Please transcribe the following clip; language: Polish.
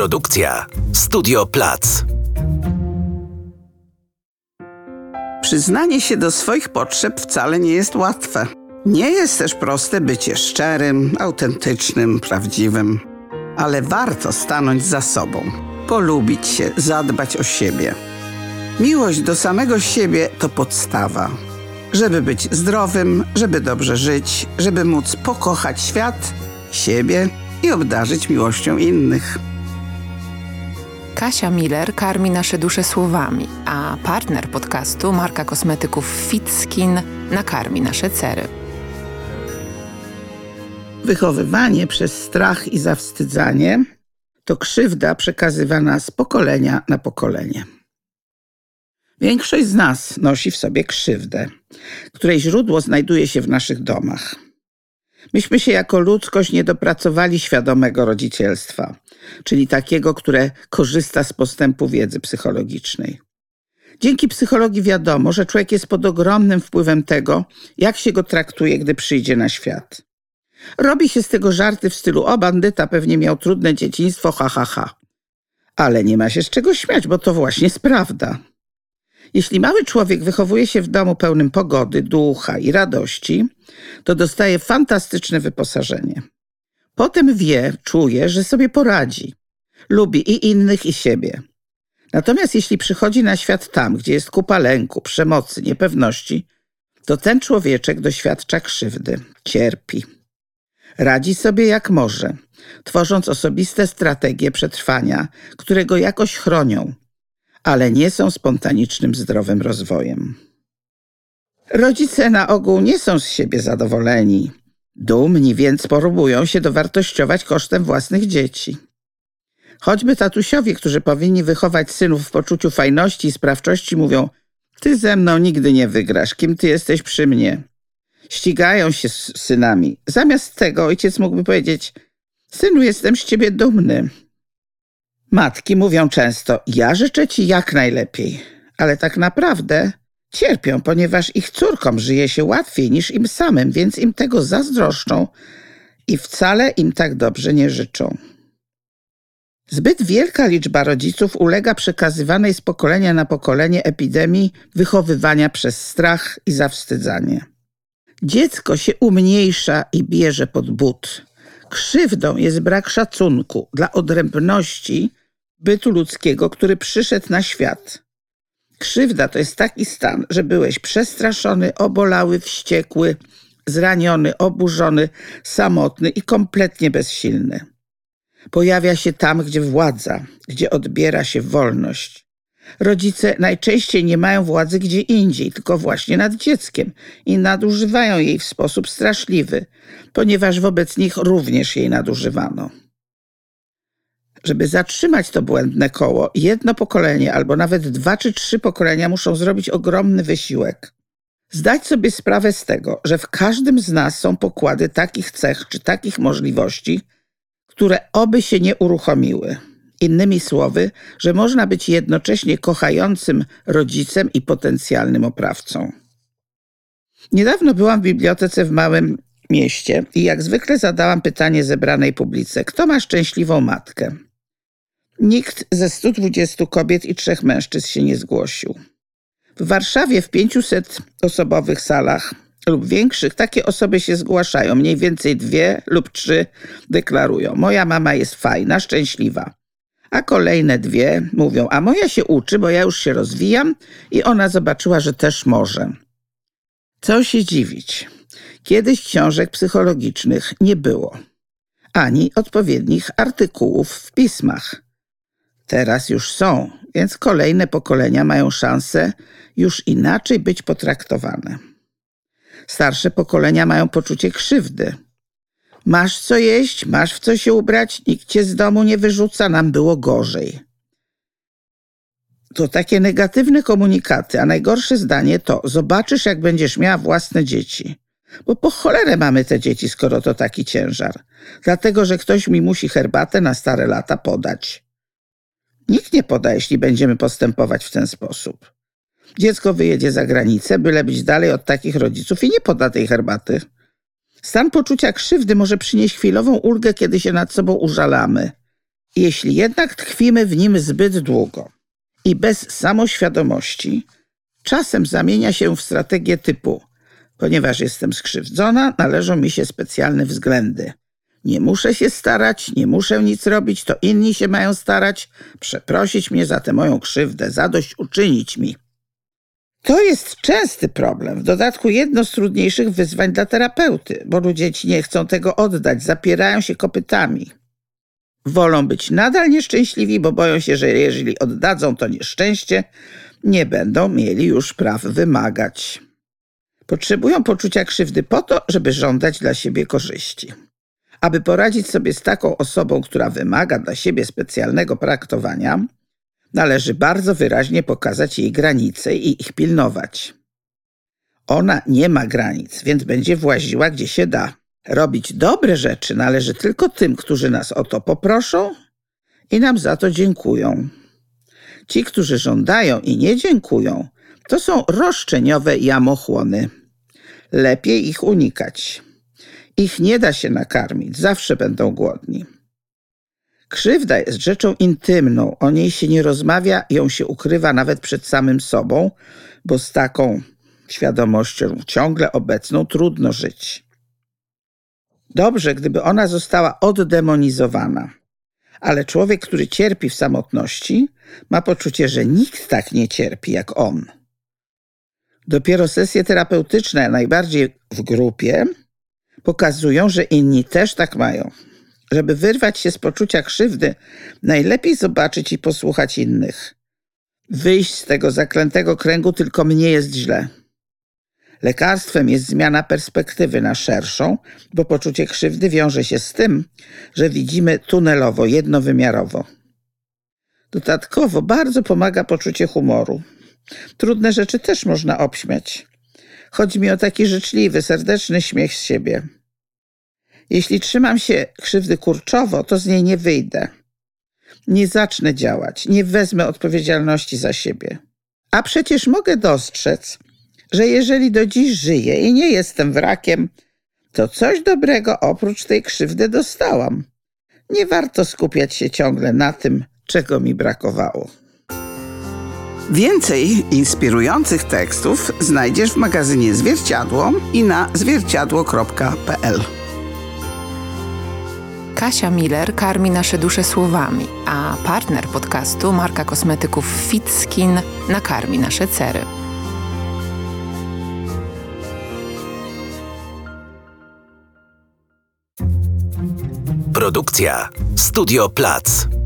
Produkcja Studio Plac. Przyznanie się do swoich potrzeb wcale nie jest łatwe. Nie jest też proste bycie szczerym, autentycznym, prawdziwym. Ale warto stanąć za sobą, polubić się, zadbać o siebie. Miłość do samego siebie to podstawa. Żeby być zdrowym, żeby dobrze żyć, żeby móc pokochać świat, siebie i obdarzyć miłością innych. Kasia Miller karmi nasze dusze słowami, a partner podcastu, marka kosmetyków FitSkin, nakarmi nasze cery. Wychowywanie przez strach i zawstydzanie to krzywda przekazywana z pokolenia na pokolenie. Większość z nas nosi w sobie krzywdę, której źródło znajduje się w naszych domach. Myśmy się jako ludzkość nie dopracowali świadomego rodzicielstwa, czyli takiego, które korzysta z postępu wiedzy psychologicznej. Dzięki psychologii wiadomo, że człowiek jest pod ogromnym wpływem tego, jak się go traktuje, gdy przyjdzie na świat. Robi się z tego żarty w stylu o bandyta pewnie miał trudne dzieciństwo, ha ha ha. Ale nie ma się z czego śmiać, bo to właśnie jest prawda. Jeśli mały człowiek wychowuje się w domu pełnym pogody, ducha i radości, to dostaje fantastyczne wyposażenie. Potem wie, czuje, że sobie poradzi. Lubi i innych, i siebie. Natomiast jeśli przychodzi na świat tam, gdzie jest kupa lęku, przemocy, niepewności, to ten człowieczek doświadcza krzywdy, cierpi. Radzi sobie jak może, tworząc osobiste strategie przetrwania, które go jakoś chronią, ale nie są spontanicznym, zdrowym rozwojem. Rodzice na ogół nie są z siebie zadowoleni, dumni, więc próbują się dowartościować kosztem własnych dzieci. Choćby tatusiowie, którzy powinni wychować synów w poczuciu fajności i sprawczości, mówią: Ty ze mną nigdy nie wygrasz, kim ty jesteś przy mnie. Ścigają się z synami. Zamiast tego ojciec mógłby powiedzieć: Synu, jestem z ciebie dumny. Matki mówią często: Ja życzę ci jak najlepiej, ale tak naprawdę cierpią, ponieważ ich córkom żyje się łatwiej niż im samym, więc im tego zazdroszczą i wcale im tak dobrze nie życzą. Zbyt wielka liczba rodziców ulega przekazywanej z pokolenia na pokolenie epidemii wychowywania przez strach i zawstydzanie. Dziecko się umniejsza i bierze pod but. Krzywdą jest brak szacunku dla odrębności bytu ludzkiego, który przyszedł na świat. Krzywda to jest taki stan, że byłeś przestraszony, obolały, wściekły, zraniony, oburzony, samotny i kompletnie bezsilny. Pojawia się tam, gdzie władza, gdzie odbiera się wolność. Rodzice najczęściej nie mają władzy gdzie indziej, tylko właśnie nad dzieckiem i nadużywają jej w sposób straszliwy, ponieważ wobec nich również jej nadużywano. Żeby zatrzymać to błędne koło, jedno pokolenie albo nawet dwa czy trzy pokolenia muszą zrobić ogromny wysiłek. Zdać sobie sprawę z tego, że w każdym z nas są pokłady takich cech czy takich możliwości, które oby się nie uruchomiły. Innymi słowy, że można być jednocześnie kochającym rodzicem i potencjalnym oprawcą. Niedawno byłam w bibliotece w małym mieście i jak zwykle zadałam pytanie zebranej publice: kto ma szczęśliwą matkę? Nikt ze 120 kobiet i trzech mężczyzn się nie zgłosił. W Warszawie w 500-osobowych salach lub większych takie osoby się zgłaszają. Mniej więcej dwie lub trzy deklarują: Moja mama jest fajna, szczęśliwa. A kolejne dwie mówią: A moja się uczy, bo ja już się rozwijam i ona zobaczyła, że też może. Co się dziwić? Kiedyś książek psychologicznych nie było, ani odpowiednich artykułów w pismach. Teraz już są, więc kolejne pokolenia mają szansę już inaczej być potraktowane. Starsze pokolenia mają poczucie krzywdy. Masz co jeść, masz w co się ubrać, nikt cię z domu nie wyrzuca, nam było gorzej. To takie negatywne komunikaty, a najgorsze zdanie to zobaczysz, jak będziesz miała własne dzieci. Bo po cholerę mamy te dzieci, skoro to taki ciężar. Dlatego, że ktoś mi musi herbatę na stare lata podać. Nikt nie poda, jeśli będziemy postępować w ten sposób. Dziecko wyjedzie za granicę, byle być dalej od takich rodziców i nie poda tej herbaty. Stan poczucia krzywdy może przynieść chwilową ulgę, kiedy się nad sobą użalamy. Jeśli jednak tkwimy w nim zbyt długo i bez samoświadomości, czasem zamienia się w strategię typu: ponieważ jestem skrzywdzona, należą mi się specjalne względy. Nie muszę się starać, nie muszę nic robić, to inni się mają starać, przeprosić mnie za tę moją krzywdę, zadość uczynić mi. To jest częsty problem, w dodatku jedno z trudniejszych wyzwań dla terapeuty, bo ludzie ci nie chcą tego oddać, zapierają się kopytami. Wolą być nadal nieszczęśliwi, bo boją się, że jeżeli oddadzą to nieszczęście, nie będą mieli już praw wymagać. Potrzebują poczucia krzywdy po to, żeby żądać dla siebie korzyści. Aby poradzić sobie z taką osobą, która wymaga dla siebie specjalnego traktowania, należy bardzo wyraźnie pokazać jej granice i ich pilnować. Ona nie ma granic, więc będzie właziła gdzie się da. Robić dobre rzeczy należy tylko tym, którzy nas o to poproszą i nam za to dziękują. Ci, którzy żądają i nie dziękują, to są roszczeniowe jamochłony. Lepiej ich unikać. Ich nie da się nakarmić, zawsze będą głodni. Krzywda jest rzeczą intymną, o niej się nie rozmawia, ją się ukrywa nawet przed samym sobą, bo z taką świadomością ciągle obecną trudno żyć. Dobrze, gdyby ona została oddemonizowana. Ale człowiek, który cierpi w samotności, ma poczucie, że nikt tak nie cierpi jak on. Dopiero sesje terapeutyczne, najbardziej w grupie, pokazują, że inni też tak mają. Żeby wyrwać się z poczucia krzywdy, najlepiej zobaczyć i posłuchać innych. Wyjść z tego zaklętego kręgu tylko mnie jest źle. Lekarstwem jest zmiana perspektywy na szerszą, bo poczucie krzywdy wiąże się z tym, że widzimy tunelowo, jednowymiarowo. Dodatkowo bardzo pomaga poczucie humoru. Trudne rzeczy też można obśmiać. Chodzi mi o taki życzliwy, serdeczny śmiech z siebie. Jeśli trzymam się krzywdy kurczowo, to z niej nie wyjdę. Nie zacznę działać, nie wezmę odpowiedzialności za siebie. A przecież mogę dostrzec, że jeżeli do dziś żyję i nie jestem wrakiem, to coś dobrego oprócz tej krzywdy dostałam. Nie warto skupiać się ciągle na tym, czego mi brakowało. Więcej inspirujących tekstów znajdziesz w magazynie Zwierciadło i na zwierciadło.pl. Kasia Miller karmi nasze dusze słowami, a partner podcastu marka kosmetyków Fitskin nakarmi nasze cery. Produkcja Studio Plac.